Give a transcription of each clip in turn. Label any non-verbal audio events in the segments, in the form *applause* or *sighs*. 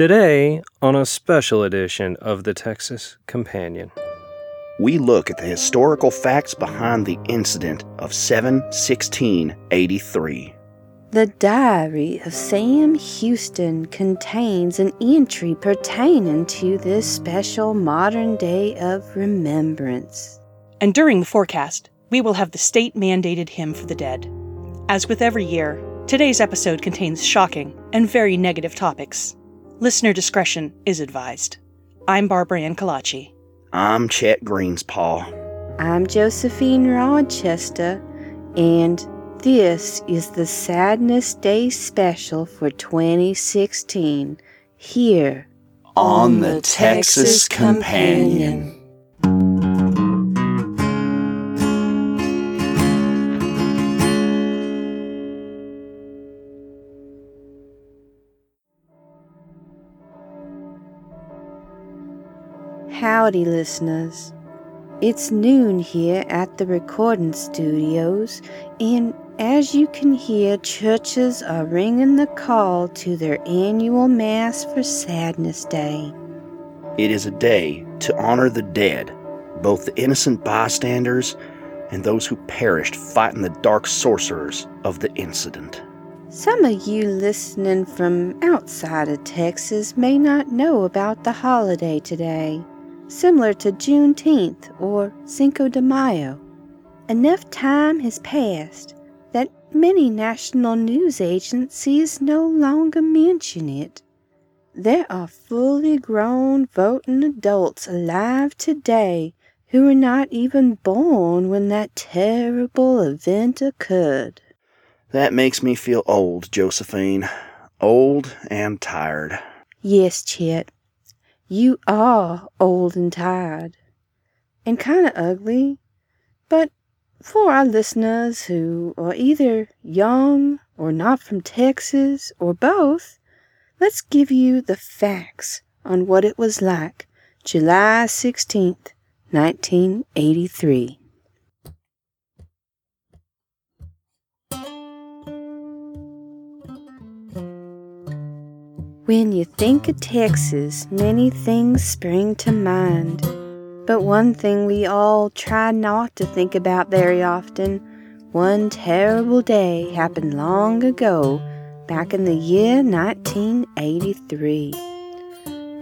Today, on a special edition of the Texas Companion, we look at the historical facts behind the incident of 71683. The diary of Sam Houston contains an entry pertaining to this special modern day of remembrance. And during the forecast, we will have the state mandated hymn for the dead. As with every year, today's episode contains shocking and very negative topics. Listener discretion is advised. I'm Barbara Ann Kalachi. I'm Chet Greenspaw. I'm Josephine Rochester, and this is the Sadness Day special for 2016 here on the Texas Companion. Howdy, listeners. It's noon here at the recording studios, and as you can hear, churches are ringing the call to their annual Mass for Sadness Day. It is a day to honor the dead, both the innocent bystanders and those who perished fighting the dark sorcerers of the incident. Some of you listening from outside of Texas may not know about the holiday today, similar to Juneteenth or Cinco de Mayo. Enough time has passed that many national news agencies no longer mention it. There are fully grown voting adults alive today who were not even born when that terrible event occurred. That makes me feel old, Josephine. Old and tired. Yes, Chet. You are old and tired. And kind of ugly. But for our listeners who are either young or not from Texas or both, let's give you the facts on what it was like July 16th, 1983. When you think of Texas, many things spring to mind. But one thing we all try not to think about very often one terrible day happened long ago, back in the year 1983.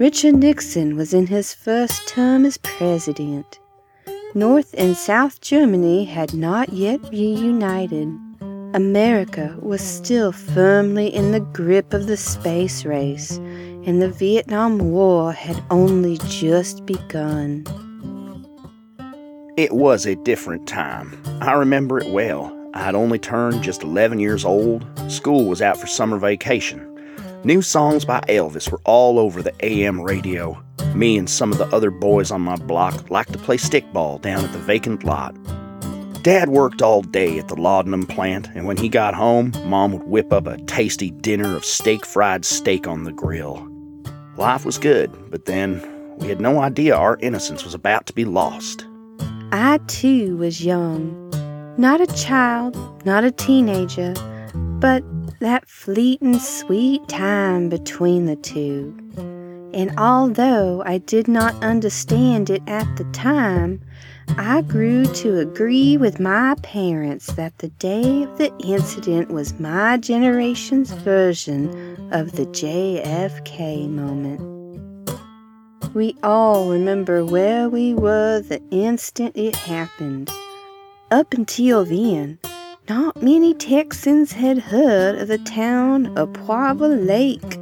Richard Nixon was in his first term as president. North and South Germany had not yet reunited. America was still firmly in the grip of the space race, and the Vietnam War had only just begun. It was a different time. I remember it well. I had only turned just 11 years old. School was out for summer vacation. New songs by Elvis were all over the AM radio. Me and some of the other boys on my block liked to play stickball down at the vacant lot. Dad worked all day at the laudanum plant, and when he got home, Mom would whip up a tasty dinner of steak fried steak on the grill. Life was good, but then we had no idea our innocence was about to be lost. I too was young. Not a child, not a teenager, but that fleeting sweet time between the two. And although I did not understand it at the time, I grew to agree with my parents that the day of the incident was my generation's version of the JFK moment. We all remember where we were the instant it happened. Up until then, not many Texans had heard of the town of Poivre Lake.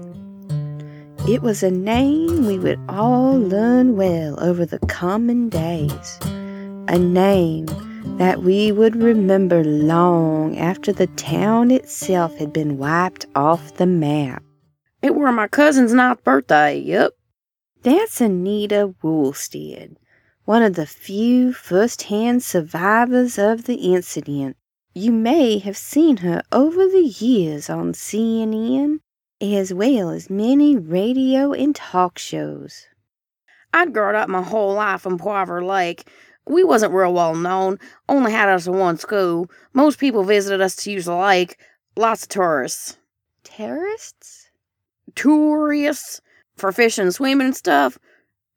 It was a name we would all learn well over the coming days. A name that we would remember long after the town itself had been wiped off the map. It were my cousin's ninth birthday, yep. That's Anita Woolstead, one of the few first hand survivors of the incident. You may have seen her over the years on CNN, as well as many radio and talk shows. I'd grown up my whole life in Poivre Lake. We wasn't real well known, only had us in one school. Most people visited us to use the lake. Lots of tourists. Terrorists? Tourists? for fishing and swimming and stuff,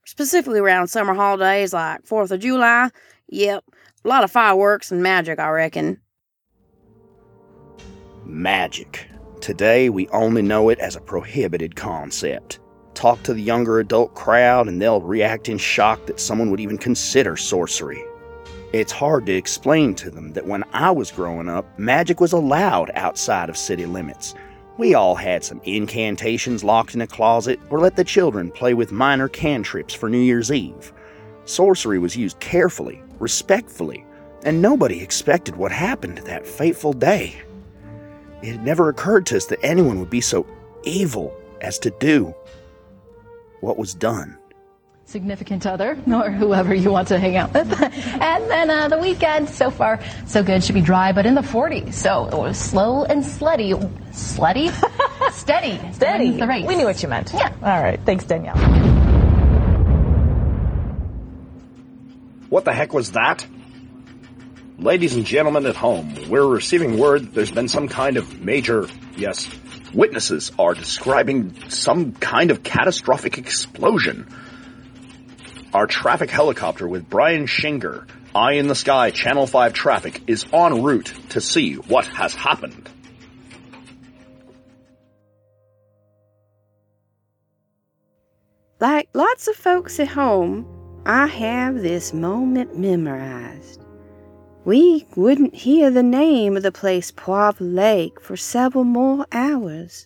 specifically around summer holidays like 4th of July. Yep, a lot of fireworks and magic, I reckon. Magic. Today, we only know it as a prohibited concept. Talk to the younger adult crowd, and they'll react in shock that someone would even consider sorcery. It's hard to explain to them that when I was growing up, magic was allowed outside of city limits. We all had some incantations locked in a closet or let the children play with minor cantrips for New Year's Eve. Sorcery was used carefully, respectfully, and nobody expected what happened that fateful day. It had never occurred to us that anyone would be so evil as to do what was done significant other or whoever you want to hang out with. *laughs* and then uh, the weekend, so far, so good. Should be dry, but in the 40s. So it was slow and slutty. Slutty? *laughs* Steady. Steady. The race. We knew what you meant. Yeah. All right. Thanks, Danielle. What the heck was that? Ladies and gentlemen at home, we're receiving word that there's been some kind of major, yes, witnesses are describing some kind of catastrophic explosion. Our traffic helicopter with Brian Shinger, Eye in the Sky Channel 5 traffic, is en route to see what has happened. Like lots of folks at home, I have this moment memorized. We wouldn't hear the name of the place Poivre Lake for several more hours.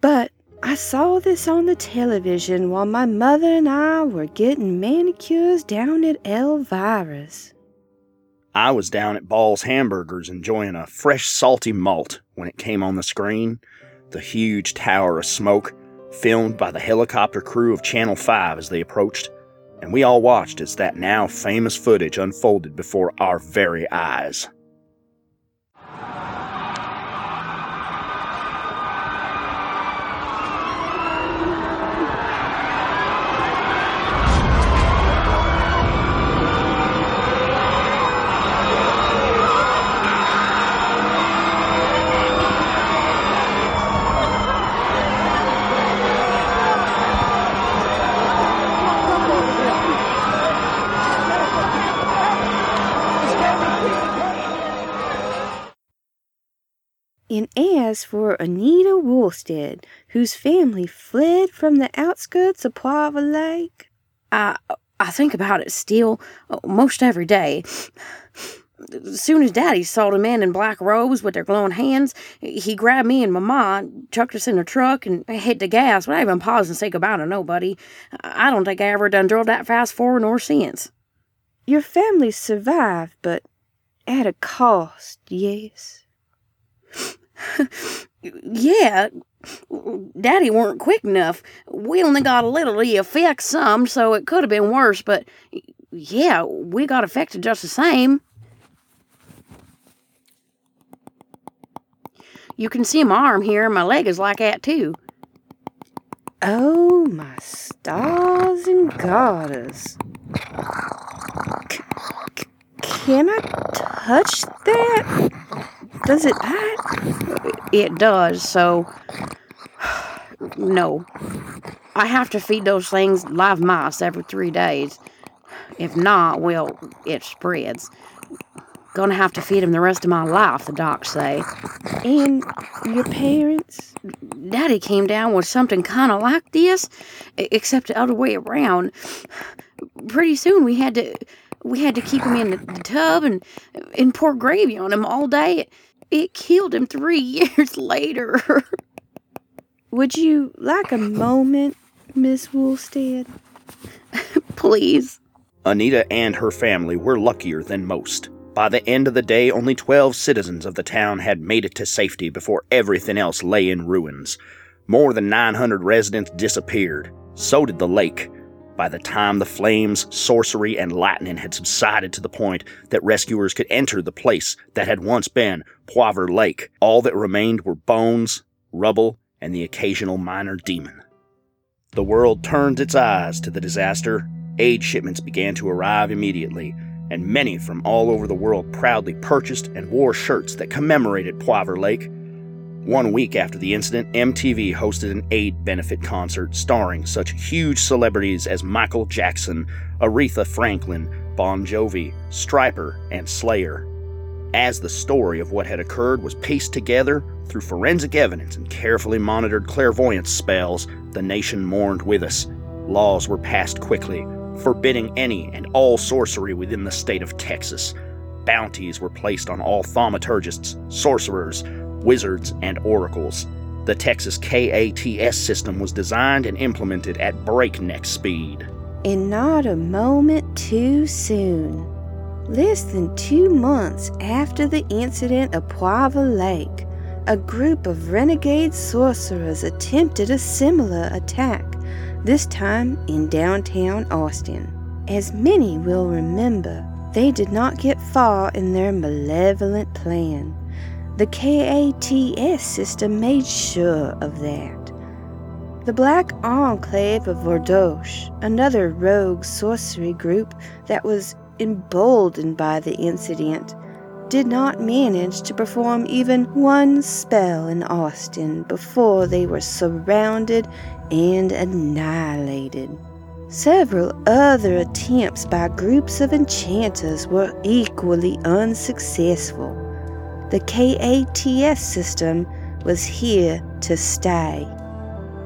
But I saw this on the television while my mother and I were getting manicures down at Elvira's. I was down at Ball's Hamburgers enjoying a fresh salty malt when it came on the screen. The huge tower of smoke, filmed by the helicopter crew of Channel 5 as they approached, and we all watched as that now famous footage unfolded before our very eyes. For Anita Woolstead, whose family fled from the outskirts of Poivre Lake, I I think about it still most every day. As soon as Daddy saw the men in black robes with their glowing hands, he grabbed me and Mama, chucked us in the truck, and hit the gas without even pausing to say goodbye to nobody. I don't think I ever done drove that fast forward nor since. your family survived, but at a cost, yes. Yeah, Daddy weren't quick enough. We only got a little of the effect some, so it could have been worse, but yeah, we got affected just the same. You can see my arm here, and my leg is like that too. Oh, my stars and. C- c- can I touch that? Does it? It does, so *sighs* no. I have to feed those things live mice every three days. If not, well, it spreads. Gonna have to feed them the rest of my life, the docs say. And your parents? Daddy came down with something kind of like this, except the other way around. Pretty soon we had to we had to keep him in the, the tub and and pour gravy on him all day. It, it killed him three *laughs* years later. Would you like a moment, Miss Woolstead? *laughs* Please. Anita and her family were luckier than most. By the end of the day, only 12 citizens of the town had made it to safety before everything else lay in ruins. More than 900 residents disappeared. So did the lake. By the time the flames, sorcery, and lightning had subsided to the point that rescuers could enter the place that had once been Poivre Lake, all that remained were bones, rubble, and the occasional minor demon. The world turned its eyes to the disaster. Aid shipments began to arrive immediately, and many from all over the world proudly purchased and wore shirts that commemorated Poivre Lake. One week after the incident, MTV hosted an aid benefit concert starring such huge celebrities as Michael Jackson, Aretha Franklin, Bon Jovi, Stryper, and Slayer. As the story of what had occurred was pieced together through forensic evidence and carefully monitored clairvoyance spells, the nation mourned with us. Laws were passed quickly, forbidding any and all sorcery within the state of Texas. Bounties were placed on all thaumaturgists, sorcerers, wizards, and oracles. The Texas KATS system was designed and implemented at breakneck speed. And not a moment too soon. Less than two months after the incident at Poivre Lake, a group of renegade sorcerers attempted a similar attack, this time in downtown Austin. As many will remember, they did not get far in their malevolent plan. The KATS system made sure of that. The Black Enclave of Vordoche, another rogue sorcery group that was emboldened by the incident, did not manage to perform even one spell in Austin before they were surrounded and annihilated. Several other attempts by groups of enchanters were equally unsuccessful. The KATS system was here to stay.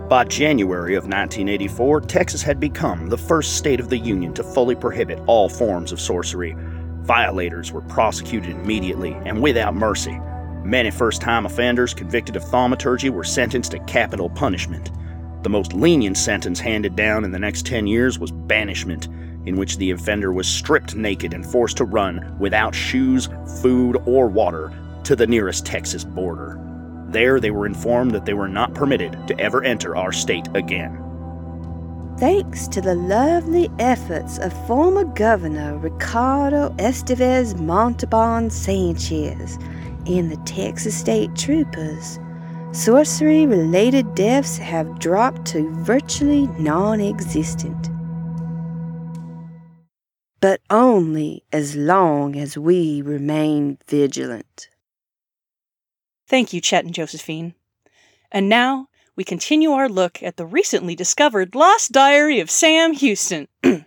By January of 1984, Texas had become the first state of the Union to fully prohibit all forms of sorcery. Violators were prosecuted immediately and without mercy. Many first time offenders convicted of thaumaturgy were sentenced to capital punishment. The most lenient sentence handed down in the next 10 years was banishment, in which the offender was stripped naked and forced to run without shoes, food, or water to the nearest Texas border. There, they were informed that they were not permitted to ever enter our state again. Thanks to the lovely efforts of former Governor Ricardo Estevez Montalban Sanchez and the Texas State Troopers, sorcery related deaths have dropped to virtually non existent. But only as long as we remain vigilant. Thank you, Chet and Josephine. And now we continue our look at the recently discovered Lost Diary of Sam Houston. *clears throat*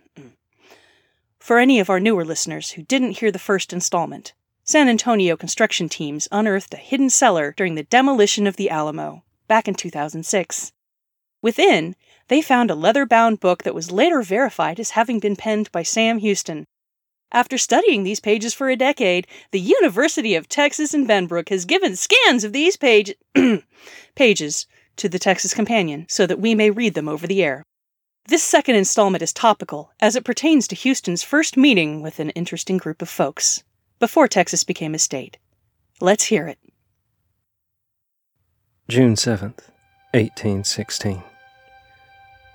For any of our newer listeners who didn't hear the first installment, San Antonio construction teams unearthed a hidden cellar during the demolition of the Alamo back in 2006. Within, they found a leather bound book that was later verified as having been penned by Sam Houston. After studying these pages for a decade, the University of Texas in Benbrook has given scans of these page- *clears throat* pages to the Texas Companion so that we may read them over the air. This second installment is topical as it pertains to Houston's first meeting with an interesting group of folks before Texas became a state. Let's hear it. June 7th, 1816.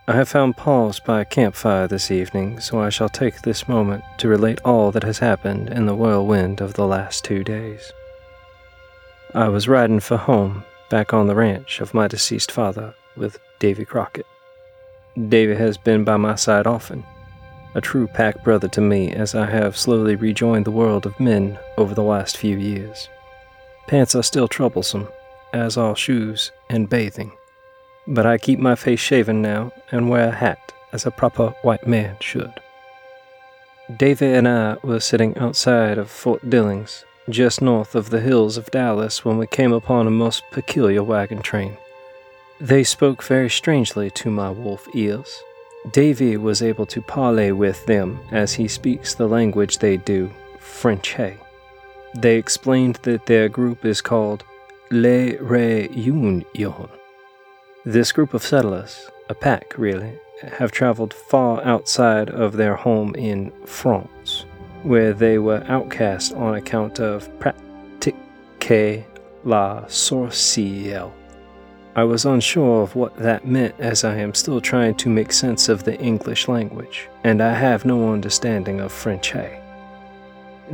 I have found pause by a campfire this evening, so I shall take this moment to relate all that has happened in the whirlwind of the last two days. I was riding for home, back on the ranch of my deceased father, with Davy Crockett. Davy has been by my side often, a true pack brother to me as I have slowly rejoined the world of men over the last few years. Pants are still troublesome, as are shoes and bathing, but I keep my face shaven now and wear a hat as a proper white man should. Davy and I were sitting outside of Fort Dillings, just north of the hills of Dallas, when we came upon a most peculiar wagon train. They spoke very strangely to my wolf ears. Davy was able to parley with them as he speaks the language they do, Frenchay. They explained that their group is called Les Réunions. This group of settlers, a pack really, have traveled far outside of their home in France, where they were outcast on account of pratiquer la sorcière. I was unsure of what that meant as I am still trying to make sense of the English language, and I have no understanding of Frenchay.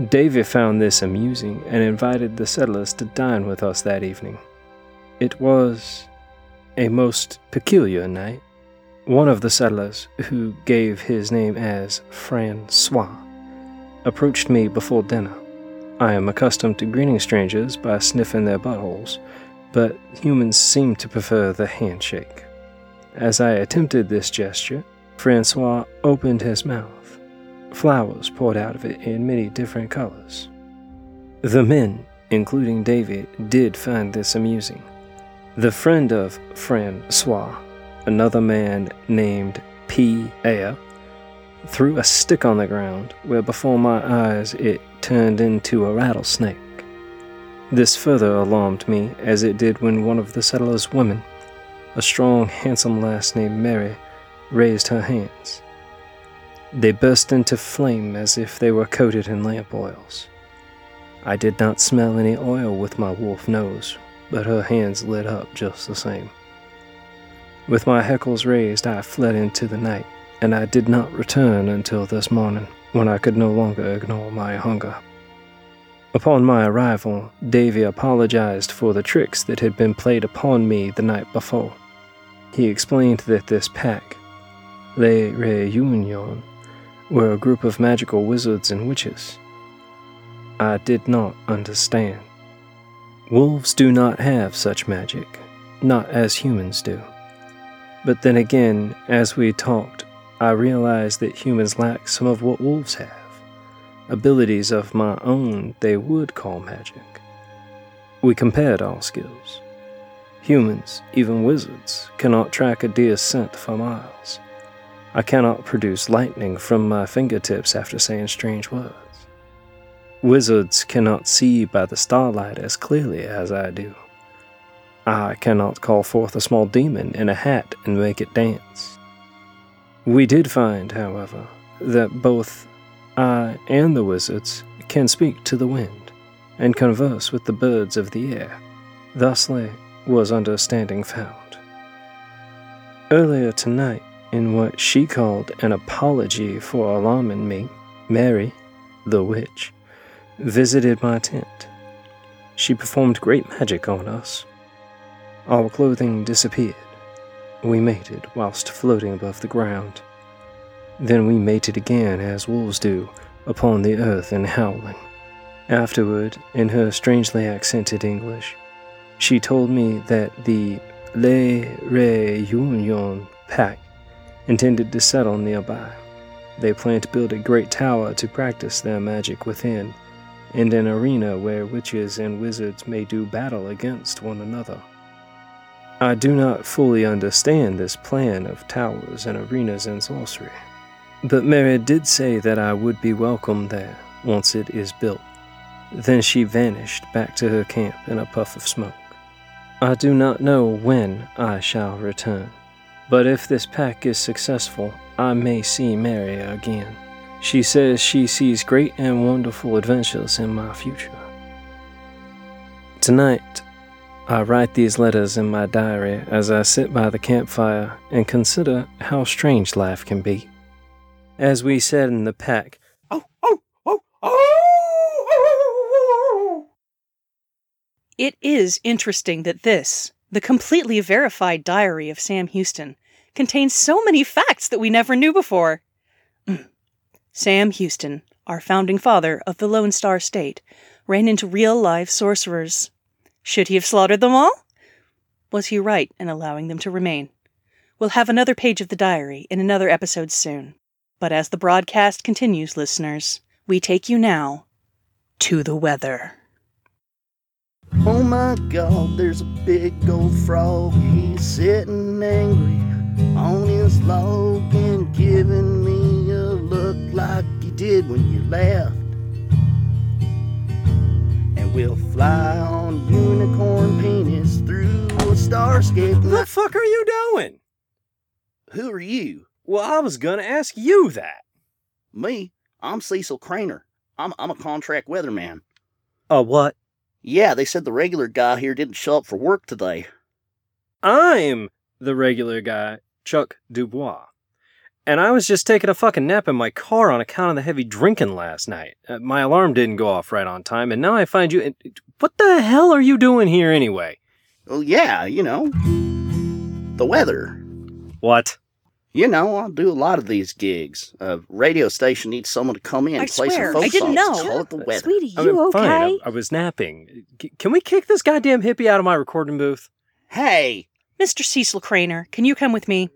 David found this amusing and invited the settlers to dine with us that evening. It was a most peculiar night. One of the settlers, who gave his name as Francois, approached me before dinner. I am accustomed to greeting strangers by sniffing their buttholes, but humans seem to prefer the handshake. As I attempted this gesture, Francois opened his mouth. Flowers poured out of it in many different colors. The men, including David, did find this amusing. The friend of Francois, another man named P. Ayer, threw a stick on the ground, where before my eyes it turned into a rattlesnake. This further alarmed me, as it did when one of the settlers' women, a strong, handsome lass named Mary, raised her hands. They burst into flame as if they were coated in lamp oils. I did not smell any oil with my wolf nose, but her hands lit up just the same. With my hackles raised, I fled into the night, and I did not return until this morning, when I could no longer ignore my hunger. Upon my arrival, Davy apologized for the tricks that had been played upon me the night before. He explained that this pack, Les Réunions, were a group of magical wizards and witches. I did not understand. Wolves do not have such magic, not as humans do. But then again, as we talked, I realized that humans lack some of what wolves have abilities of my own they would call magic. We compared our skills. Humans, even wizards, cannot track a deer's scent for miles. I cannot produce lightning from my fingertips after saying strange words. Wizards cannot see by the starlight as clearly as I do. I cannot call forth a small demon in a hat and make it dance. We did find, however, that both I and the wizards can speak to the wind and converse with the birds of the air. Thusly was understanding found. Earlier tonight, in what she called an apology for alarming me, Mary, the witch, visited my tent. She performed great magic on us. Our clothing disappeared. We mated whilst floating above the ground. Then we mated again as wolves do upon the earth and howling. Afterward, in her strangely accented English, she told me that the Les Réunions pack intended to settle nearby. They plan to build a great tower to practice their magic within, and an arena where witches and wizards may do battle against one another. I do not fully understand this plan of towers and arenas in sorcery, but Mary did say that I would be welcome there once it is built. Then she vanished back to her camp in a puff of smoke. I do not know when I shall return, but if this pack is successful, I may see Mary again. She says she sees great and wonderful adventures in my future. Tonight, I write these letters in my diary as I sit by the campfire and consider how strange life can be. As we said in the pack, Oh, oh, oh, oh! It is interesting that this, the completely verified diary of Sam Houston, contains so many facts that we never knew before. Mm. Sam Houston, our founding father of the Lone Star State, ran into real live sorcerers. Should he have slaughtered them all? Was he right in allowing them to remain? We'll have another page of the diary in another episode soon. But as the broadcast continues, listeners, we take you now to the weather. Oh my god, there's a big old frog. He's sitting angry on his log and giving me did when you left. And we'll fly on unicorn penis through a starscape. What the fuck are you doing? Who are you? Well, I was gonna ask you that. Me? I'm Cecil Craner. I'm, I'm a contract weatherman. A what? Yeah, they said the regular guy here didn't show up for work today. I'm the regular guy, Chuck Dubois. And I was just taking a fucking nap in my car on account of the heavy drinking last night. Uh, my alarm didn't go off right on time, and now I find you. What the hell are you doing here anyway? Well, yeah, you know. The weather. What? You know, I'll do a lot of these gigs. A radio station needs someone to come in I and play swear, some folk I didn't songs. know. Call it the weather. Sweetie, I you mean, okay? Fine, I, I was napping. C- can we kick this goddamn hippie out of my recording booth? Hey, Mr. Cecil Craner, can you come with me?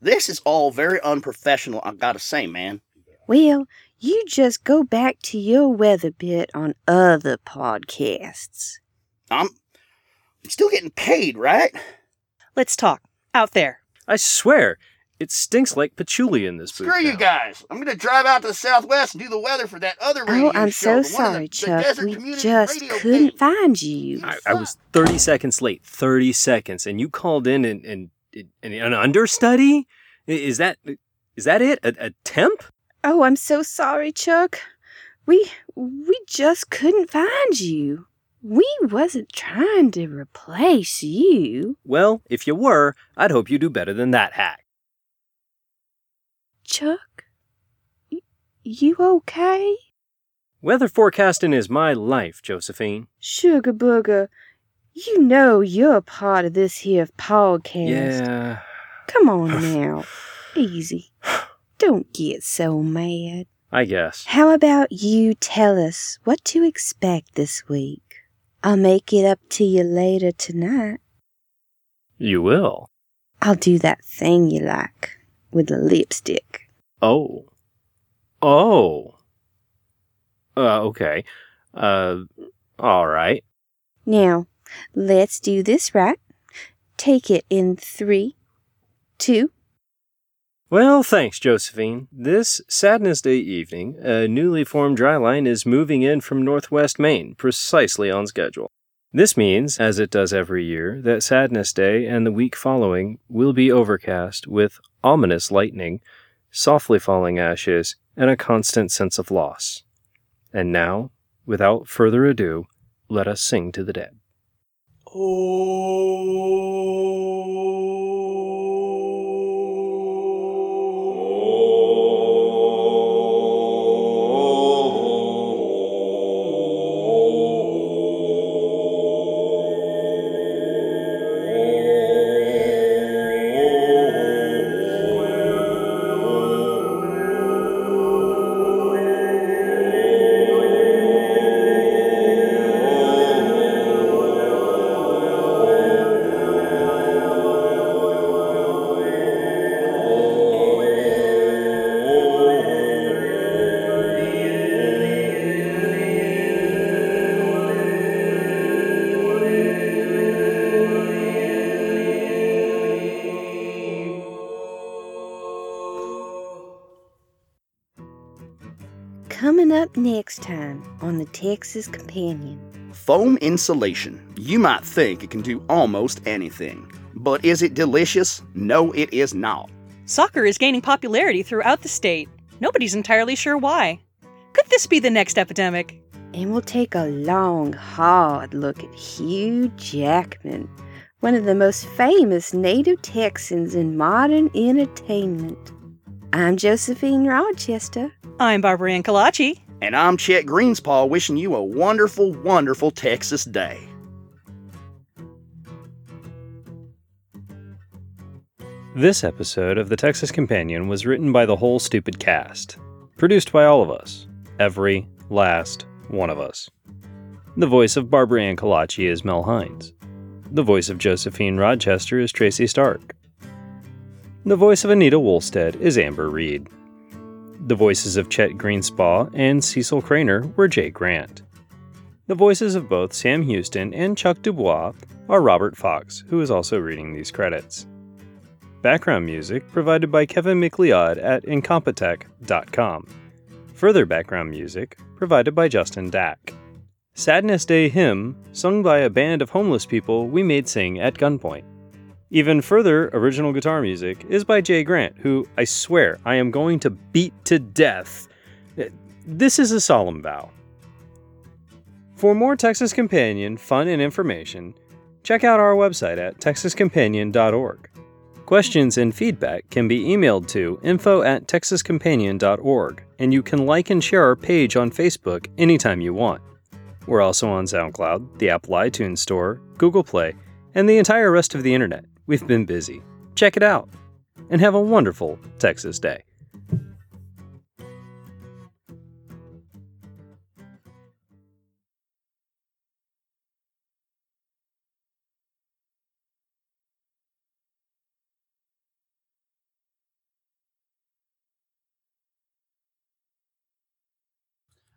This is all very unprofessional, I gotta say, man. Well, you just go back to your weather bit on other podcasts. I'm, I'm still getting paid, right? Let's talk. Out there. I swear, it stinks like patchouli in this booth. Screw you now. guys. I'm gonna drive out to the southwest and do the weather for that other radio Oh, I'm show, so the one in sorry, the, the Chuck. Desert We just couldn't thing. find you. I, I was 30 seconds late. 30 seconds. And you called in and, and, and an understudy? Is that is that it? A, a temp? Oh, I'm so sorry, Chuck. We we just couldn't find you. We wasn't trying to replace you. Well, if you were, I'd hope you do better than that hack. Chuck, y- you okay? Weather forecasting is my life, Josephine. Sugar Booger, you know you're a part of this here podcast. Yeah. Come on *sighs* now. Easy. Don't get so mad. I guess. How about you tell us what to expect this week? I'll make it up to you later tonight. You will. I'll do that thing you like with the lipstick. Oh. Oh. Uh, okay. Uh, all right. Now, let's do this right. Take it in three, two, Well, thanks, Josephine. This Sadness Day evening, a newly formed dry line is moving in from northwest Maine, precisely on schedule. This means, as it does every year, that Sadness Day and the week following will be overcast with ominous lightning, softly falling ashes, and a constant sense of loss. And now, without further ado, let us sing to the dead. Coming Texas Companion. Foam insulation. You might think it can do almost anything. But is it delicious? No, it is not. Soccer is gaining popularity throughout the state. Nobody's entirely sure why. Could this be the next epidemic? And we'll take a long, hard look at Hugh Jackman, one of the most famous native Texans in modern entertainment. I'm Josephine Rochester. I'm Barbara Ann Kalachi. And I'm Chet Greenspaw wishing you a wonderful, wonderful Texas day. This episode of the Texas Companion was written by the whole stupid cast, produced by all of us, every last one of us. The voice of Barbara Ann Kalachi is Mel Hines. The voice of Josephine Rochester is Tracy Stark. The voice of Anita Woolstead is Amber Reed. The voices of Chet Greenspaw and Cecil Craner were Jay Grant. The voices of both Sam Houston and Chuck Dubois are Robert Fox, who is also reading these credits. Background music provided by Kevin MacLeod at Incompetech.com. Further background music provided by Justin Dack. Sadness Day hymn sung by a band of homeless people we made sing at gunpoint. Even further original guitar music is by Jay Grant, who I swear I am going to beat to death. This is a solemn vow. For more Texas Companion fun and information, check out our website at texascompanion.org. Questions and feedback can be emailed to info at texascompanion.org, and you can like and share our page on Facebook anytime you want. We're also on SoundCloud, the Apple iTunes Store, Google Play, and the entire rest of the internet. We've been busy. Check it out. and have a wonderful Texas day.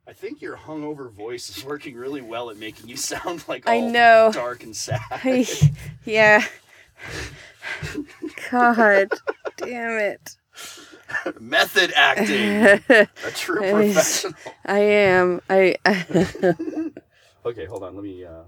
I think your hungover voice is working really well at making you *laughs* sound like I know. dark and sad. *laughs* Yeah. God damn it. Method acting. A true *laughs* professional. I am. I. *laughs* Okay, hold on. Let me uh